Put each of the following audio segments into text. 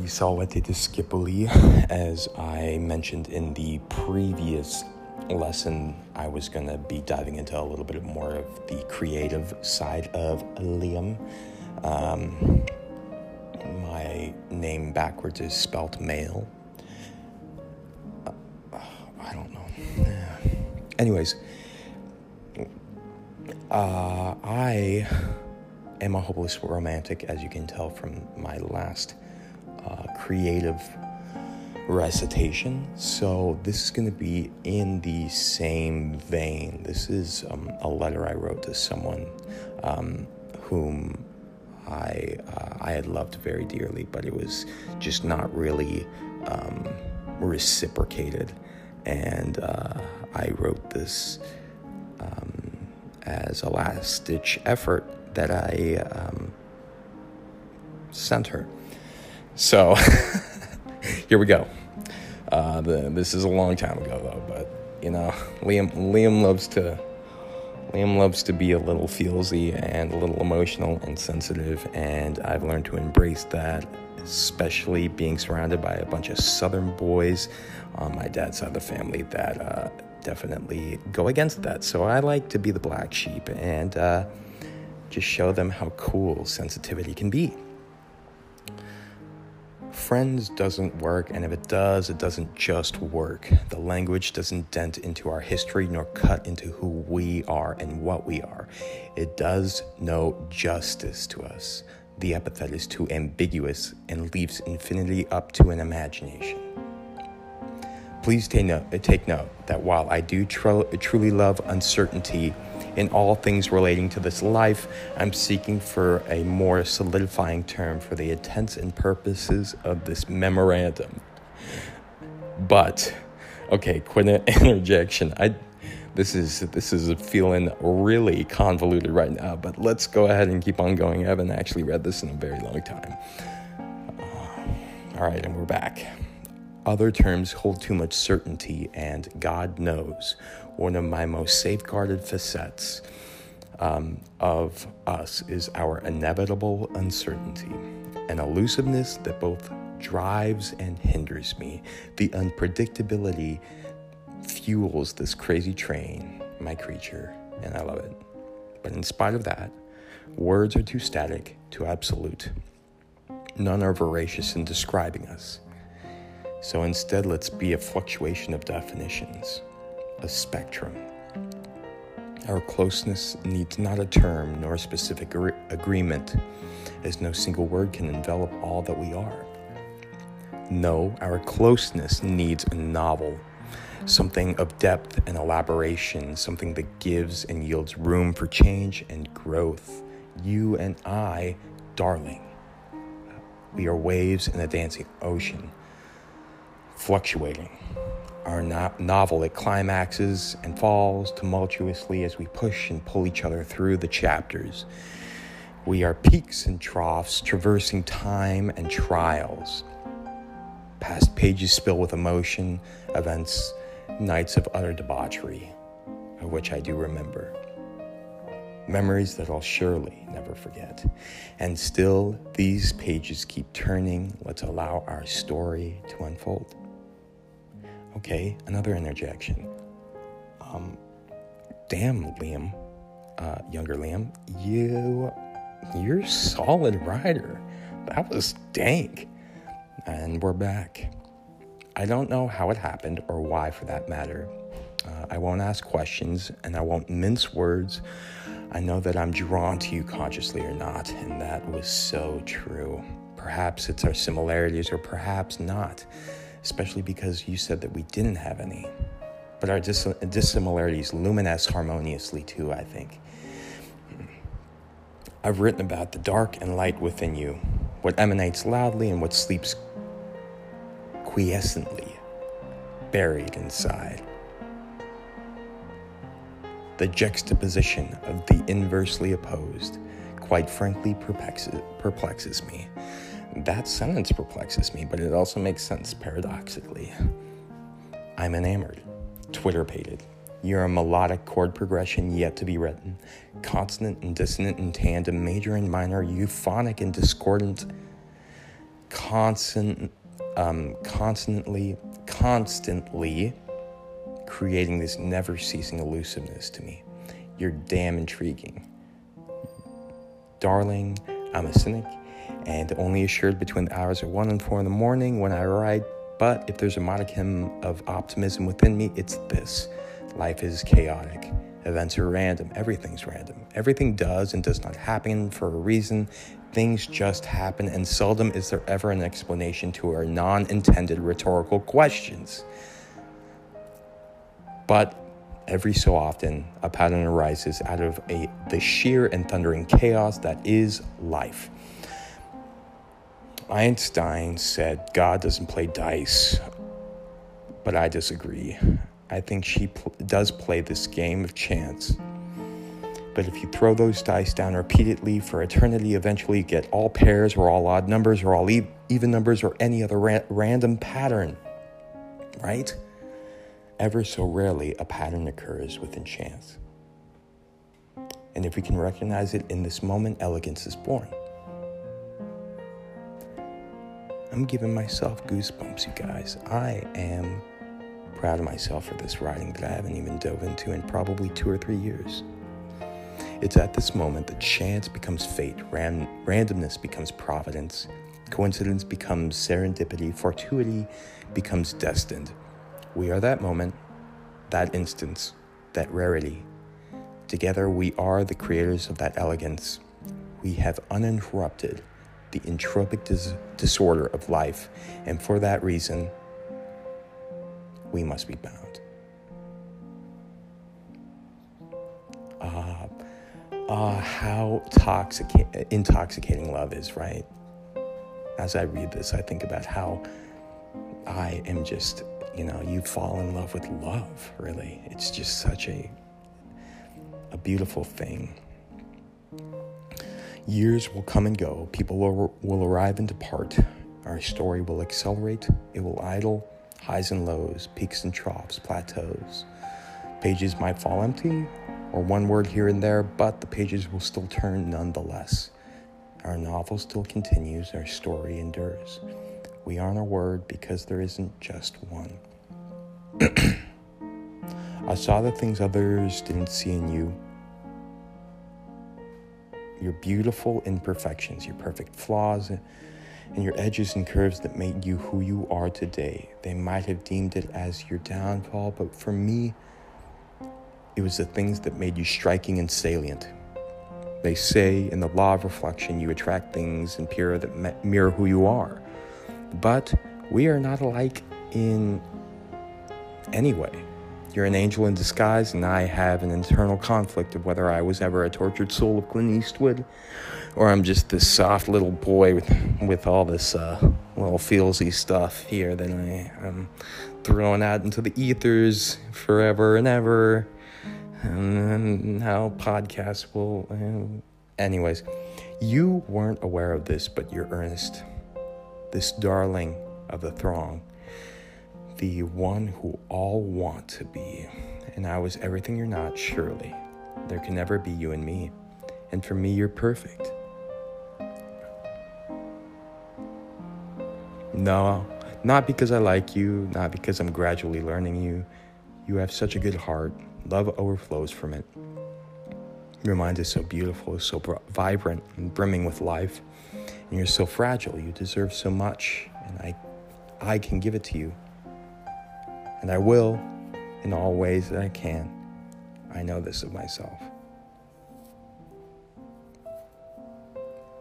Risalete de Skipoli. As I mentioned in the previous lesson, I was going to be diving into a little bit more of the creative side of Liam. Um, my name backwards is spelt mail. Uh, I don't know. Anyways, uh, I am a hopeless romantic, as you can tell from my last creative recitation. So, this is going to be in the same vein. This is um, a letter I wrote to someone um, whom I, uh, I had loved very dearly, but it was just not really um, reciprocated. And uh, I wrote this um, as a last ditch effort that I um, sent her. So here we go. Uh, the, this is a long time ago though, but you know, Liam Liam loves to Liam loves to be a little feelsy and a little emotional and sensitive, and I've learned to embrace that, especially being surrounded by a bunch of Southern boys on my dad's side of the family that uh, definitely go against that. So I like to be the black sheep and. Uh, just show them how cool sensitivity can be. Friends doesn't work, and if it does, it doesn't just work. The language doesn't dent into our history nor cut into who we are and what we are. It does no justice to us. The epithet is too ambiguous and leaves infinity up to an imagination. Please take note, take note that while I do tr- truly love uncertainty, in all things relating to this life, I'm seeking for a more solidifying term for the intents and purposes of this memorandum. But, okay, quick interjection. I, this is this is feeling really convoluted right now, but let's go ahead and keep on going. I haven't actually read this in a very long time. Uh, all right, and we're back. Other terms hold too much certainty, and God knows one of my most safeguarded facets um, of us is our inevitable uncertainty, an elusiveness that both drives and hinders me. The unpredictability fuels this crazy train, my creature, and I love it. But in spite of that, words are too static, too absolute. None are veracious in describing us. So instead, let's be a fluctuation of definitions a spectrum. Our closeness needs not a term nor a specific agreement, as no single word can envelop all that we are. No, our closeness needs a novel, something of depth and elaboration, something that gives and yields room for change and growth. You and I, darling, we are waves in a dancing ocean, fluctuating our no- novel, it climaxes and falls tumultuously as we push and pull each other through the chapters. We are peaks and troughs, traversing time and trials. Past pages spill with emotion, events, nights of utter debauchery, of which I do remember. Memories that I'll surely never forget. And still, these pages keep turning. Let's allow our story to unfold. Okay, another interjection. Um, damn, Liam, uh, younger Liam, you, you're solid rider. That was dank. And we're back. I don't know how it happened or why, for that matter. Uh, I won't ask questions and I won't mince words. I know that I'm drawn to you consciously or not, and that was so true. Perhaps it's our similarities or perhaps not especially because you said that we didn't have any. But our dis- dissimilarities luminesce harmoniously too, I think. I've written about the dark and light within you, what emanates loudly and what sleeps quiescently, buried inside. The juxtaposition of the inversely opposed, quite frankly, perplexes, perplexes me. That sentence perplexes me, but it also makes sense paradoxically. I'm enamored, Twitter pated. You're a melodic chord progression yet to be written, consonant and dissonant in tandem, major and minor, euphonic and discordant. constant, um, constantly, constantly creating this never ceasing elusiveness to me. You're damn intriguing. Darling, I'm a cynic and only assured between the hours of 1 and 4 in the morning when I write. But if there's a modicum of optimism within me, it's this life is chaotic. Events are random. Everything's random. Everything does and does not happen for a reason. Things just happen, and seldom is there ever an explanation to our non intended rhetorical questions. But every so often, a pattern arises out of a, the sheer and thundering chaos that is life. Einstein said God doesn't play dice, but I disagree. I think she pl- does play this game of chance. But if you throw those dice down repeatedly for eternity, eventually you get all pairs or all odd numbers or all e- even numbers or any other ra- random pattern, right? Ever so rarely, a pattern occurs within chance. And if we can recognize it in this moment, elegance is born. I'm giving myself goosebumps, you guys. I am proud of myself for this writing that I haven't even dove into in probably two or three years. It's at this moment that chance becomes fate, ran- randomness becomes providence, coincidence becomes serendipity, fortuity becomes destined. We are that moment, that instance, that rarity. Together, we are the creators of that elegance. We have uninterrupted the entropic dis- disorder of life, and for that reason, we must be bound. Ah, uh, uh, how toxic, intoxicating love is, right? As I read this, I think about how I am just, you know, you fall in love with love, really. It's just such a, a beautiful thing. Years will come and go, people will, will arrive and depart. Our story will accelerate, it will idle, highs and lows, peaks and troughs, plateaus. Pages might fall empty, or one word here and there, but the pages will still turn nonetheless. Our novel still continues, our story endures. We honor word because there isn't just one. I saw the things others didn't see in you your beautiful imperfections, your perfect flaws, and your edges and curves that made you who you are today. They might have deemed it as your downfall, but for me, it was the things that made you striking and salient. They say in the law of reflection, you attract things and mirror that mirror who you are. But we are not alike in any way. You're an angel in disguise, and I have an internal conflict of whether I was ever a tortured soul of Clint Eastwood or I'm just this soft little boy with, with all this uh, little feelsy stuff here that I am throwing out into the ethers forever and ever. And now podcasts will. Uh, anyways, you weren't aware of this, but you're Ernest, this darling of the throng the one who all want to be. And I was everything you're not, surely. There can never be you and me. And for me, you're perfect. No, not because I like you, not because I'm gradually learning you. You have such a good heart. Love overflows from it. Your mind is so beautiful, so vibrant and brimming with life. And you're so fragile. You deserve so much. And I, I can give it to you. And I will in all ways that I can. I know this of myself.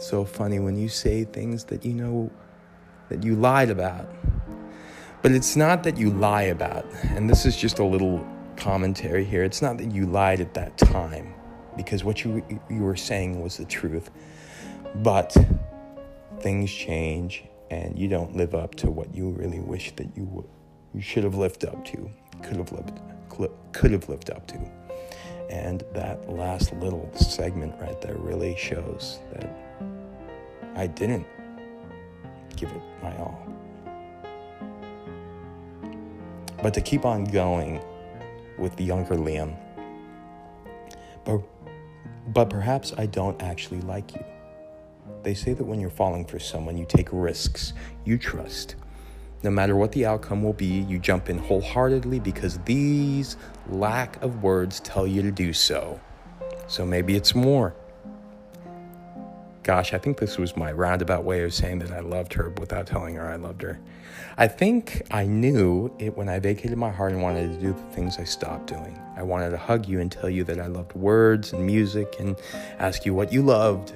so funny when you say things that you know that you lied about. But it's not that you lie about, and this is just a little commentary here. It's not that you lied at that time, because what you you were saying was the truth. But things change, and you don't live up to what you really wish that you would you should have lived up to, could have lived, could have lived up to. And that last little segment right there really shows that I didn't give it my all. But to keep on going with the younger Liam, but, but perhaps I don't actually like you. They say that when you're falling for someone, you take risks, you trust. No matter what the outcome will be, you jump in wholeheartedly because these lack of words tell you to do so. So maybe it's more. Gosh, I think this was my roundabout way of saying that I loved her without telling her I loved her. I think I knew it when I vacated my heart and wanted to do the things I stopped doing. I wanted to hug you and tell you that I loved words and music and ask you what you loved.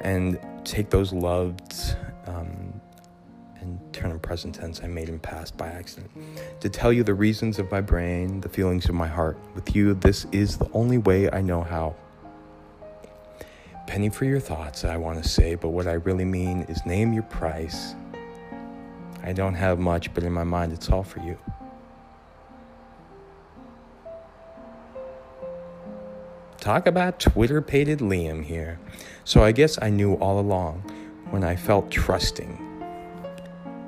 And take those loved um, and turn them present tense I made in past by accident. To tell you the reasons of my brain, the feelings of my heart. With you, this is the only way I know how. Penny for your thoughts, I want to say, but what I really mean is name your price. I don't have much, but in my mind, it's all for you. Talk about Twitter pated Liam here. So I guess I knew all along when I felt trusting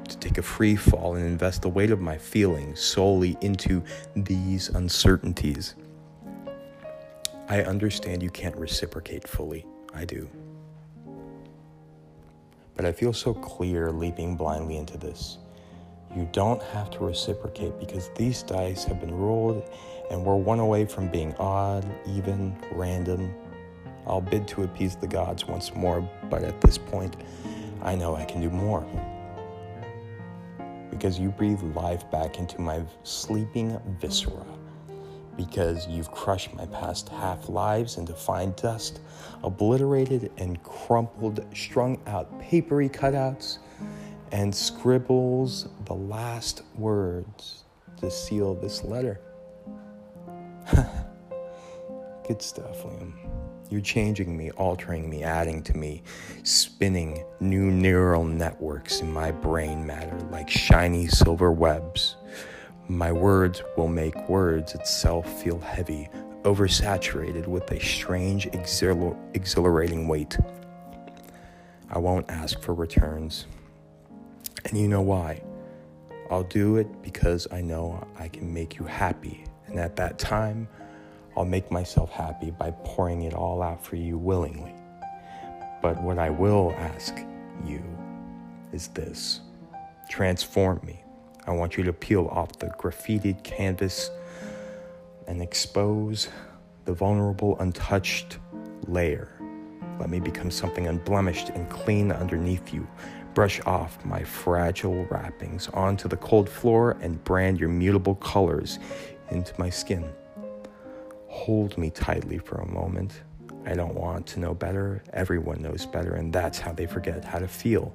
to take a free fall and invest the weight of my feelings solely into these uncertainties. I understand you can't reciprocate fully. I do. But I feel so clear leaping blindly into this. You don't have to reciprocate because these dice have been rolled and we're one away from being odd, even, random. I'll bid to appease the gods once more, but at this point, I know I can do more. Because you breathe life back into my sleeping viscera because you've crushed my past half lives into fine dust, obliterated and crumpled, strung out papery cutouts, and scribbles the last words to seal this letter. Good stuff, Liam. You're changing me, altering me, adding to me, spinning new neural networks in my brain matter like shiny silver webs. My words will make words itself feel heavy, oversaturated with a strange, exhilar- exhilarating weight. I won't ask for returns. And you know why? I'll do it because I know I can make you happy. And at that time, I'll make myself happy by pouring it all out for you willingly. But what I will ask you is this transform me I want you to peel off the graffitied canvas and expose the vulnerable, untouched layer. Let me become something unblemished and clean underneath you. Brush off my fragile wrappings onto the cold floor and brand your mutable colors into my skin. Hold me tightly for a moment. I don't want to know better. Everyone knows better, and that's how they forget how to feel.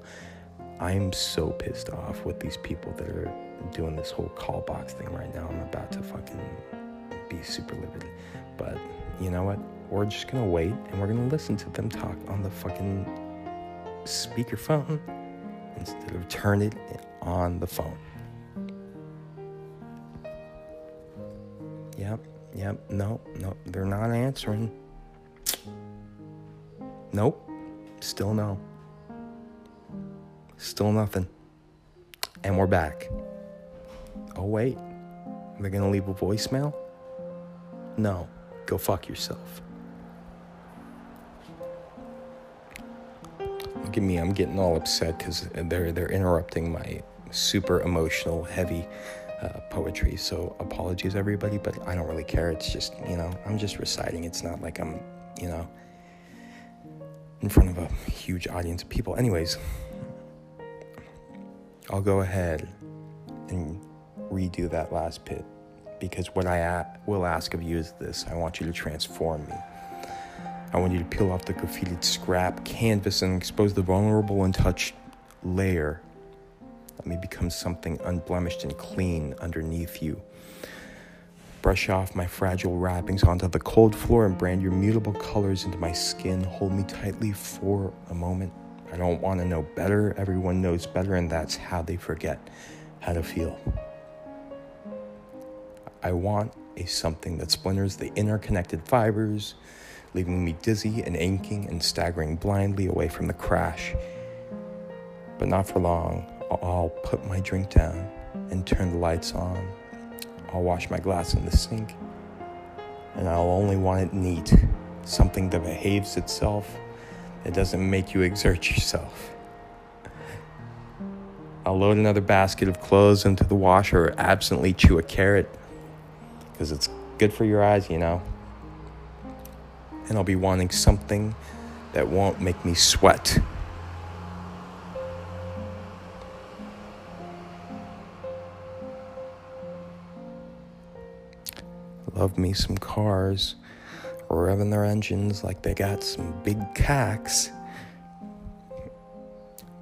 I'm so pissed off with these people that are doing this whole call box thing right now. I'm about to fucking be super livid. But you know what? We're just gonna wait and we're gonna listen to them talk on the fucking speakerphone instead of turn it on the phone. Yep, yep, no, no, they're not answering. Nope, still no. Still nothing. And we're back. Oh, wait. They're gonna leave a voicemail? No. Go fuck yourself. Look at me, I'm getting all upset because they're, they're interrupting my super emotional, heavy uh, poetry. So apologies, everybody, but I don't really care. It's just, you know, I'm just reciting. It's not like I'm, you know, in front of a huge audience of people. Anyways, I'll go ahead and redo that last bit because what I a- will ask of you is this I want you to transform me. I want you to peel off the graffitied scrap canvas and expose the vulnerable, untouched layer. Me become something unblemished and clean underneath you. Brush off my fragile wrappings onto the cold floor and brand your mutable colors into my skin. Hold me tightly for a moment. I don't want to know better. Everyone knows better, and that's how they forget how to feel. I want a something that splinters the interconnected fibers, leaving me dizzy and aching and staggering blindly away from the crash. But not for long. I'll put my drink down and turn the lights on. I'll wash my glass in the sink, and I'll only want it neat something that behaves itself, that doesn't make you exert yourself. I'll load another basket of clothes into the washer or absently chew a carrot because it's good for your eyes, you know. And I'll be wanting something that won't make me sweat. Love me some cars revving their engines like they got some big cocks.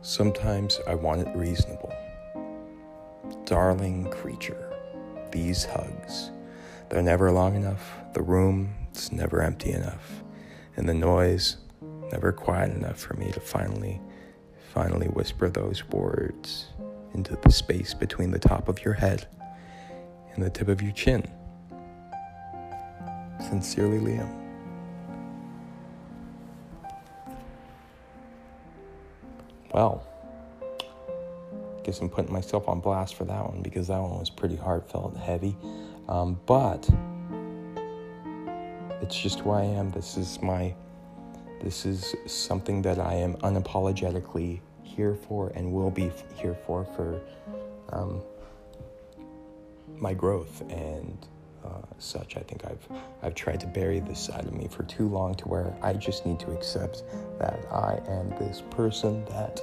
Sometimes I want it reasonable. Darling creature, these hugs. They're never long enough. The room is never empty enough. And the noise never quiet enough for me to finally, finally whisper those words into the space between the top of your head and the tip of your chin. Sincerely, Liam. Well, guess I'm putting myself on blast for that one because that one was pretty heartfelt and heavy. Um, but it's just who I am. This is my, this is something that I am unapologetically here for and will be here for for um, my growth and uh, such. I think I've I've tried to bury this side of me for too long to where I just need to accept that I am this person that,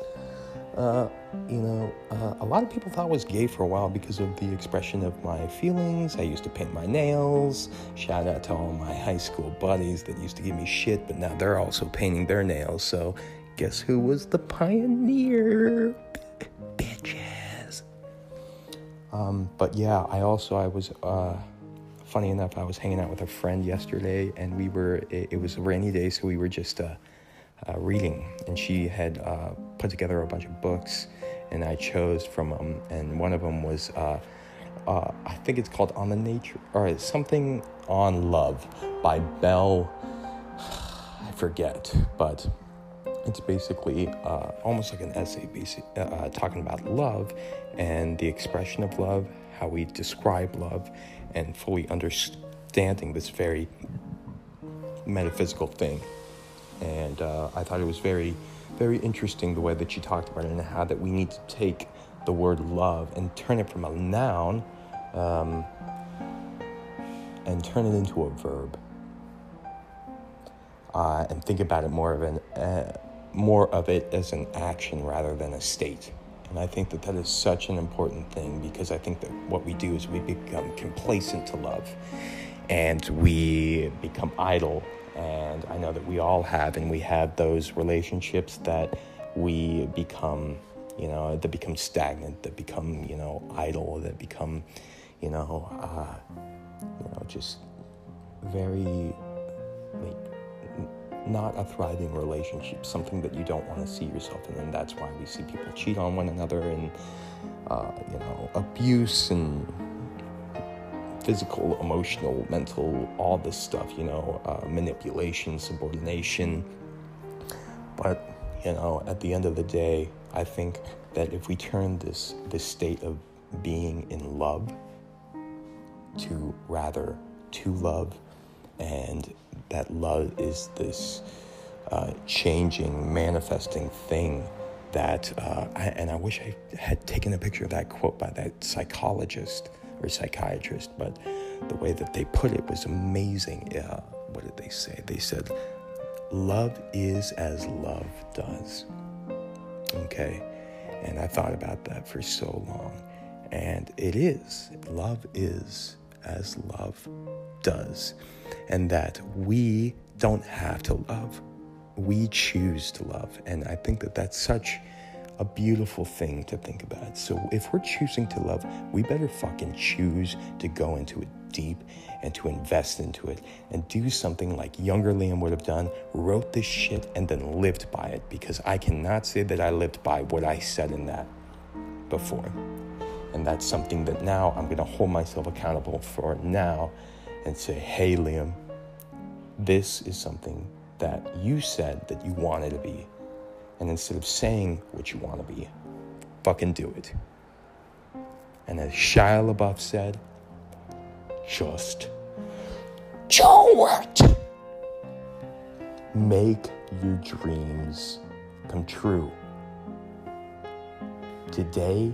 uh, you know, uh, a lot of people thought was gay for a while because of the expression of my feelings. I used to paint my nails. Shout out to all my high school buddies that used to give me shit, but now they're also painting their nails. So, guess who was the pioneer? Bitches. Um, but yeah, I also I was. Uh, funny enough, I was hanging out with a friend yesterday, and we were. It, it was a rainy day, so we were just uh, uh, reading, and she had uh, put together a bunch of books, and I chose from them, and one of them was. Uh, uh, I think it's called On the Nature, or something on Love by Bell. I forget, but it's basically uh, almost like an essay basic, uh, uh, talking about love and the expression of love, how we describe love, and fully understanding this very metaphysical thing. And uh, I thought it was very, very interesting the way that she talked about it and how that we need to take the word love and turn it from a noun um, and turn it into a verb. Uh, and think about it more of an uh, more of it as an action rather than a state. And I think that that is such an important thing because I think that what we do is we become complacent to love and we become idle. And I know that we all have, and we have those relationships that we become, you know, that become stagnant, that become, you know, idle, that become, you know, uh, you know, just very like not a thriving relationship, something that you don't want to see yourself in. And that's why we see people cheat on one another and, uh, you know, abuse and physical, emotional, mental, all this stuff, you know, uh, manipulation, subordination. But, you know, at the end of the day, I think that if we turn this, this state of being in love to rather to love and that love is this uh, changing, manifesting thing that, uh, I, and I wish I had taken a picture of that quote by that psychologist or psychiatrist, but the way that they put it was amazing. Uh, what did they say? They said, Love is as love does. Okay. And I thought about that for so long. And it is. Love is as love does and that we don't have to love. We choose to love. And I think that that's such a beautiful thing to think about. So if we're choosing to love, we better fucking choose to go into it deep and to invest into it and do something like younger Liam would have done, wrote this shit and then lived by it because I cannot say that I lived by what I said in that before. And that's something that now I'm going to hold myself accountable for now and say, hey, Liam, this is something that you said that you wanted to be. And instead of saying what you want to be, fucking do it. And as Shia LaBeouf said, just do it. Make your dreams come true. Today,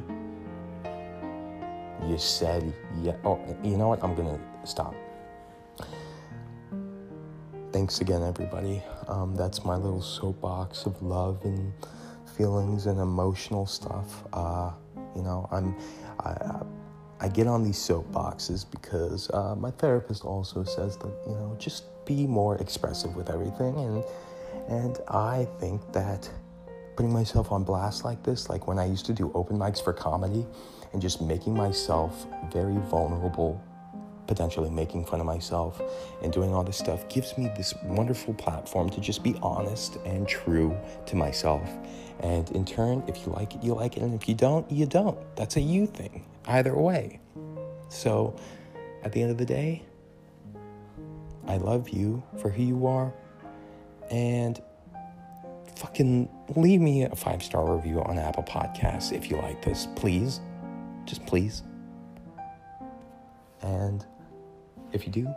you said, yeah. Oh, you know what? I'm going to stop. Thanks again, everybody. Um, that's my little soapbox of love and feelings and emotional stuff. Uh, you know, I'm. I, I get on these soapboxes because uh, my therapist also says that you know just be more expressive with everything, and and I think that putting myself on blast like this, like when I used to do open mics for comedy, and just making myself very vulnerable, potentially making fun of myself, and doing all this stuff, gives me this wonderful platform to just be honest and true to myself. And in turn, if you like it, you like it, and if you don't, you don't. That's a you thing, either way. So, at the end of the day, I love you for who you are, and fucking leave me a five star review on Apple Podcasts if you like this, please. Just please. And if you do,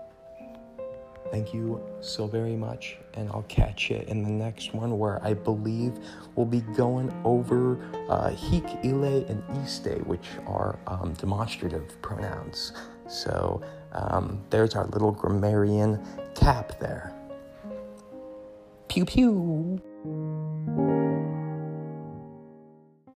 thank you so very much. And I'll catch you in the next one where I believe we'll be going over uh, hic, ille, and iste, which are um, demonstrative pronouns. So um, there's our little grammarian tap there. Pew pew.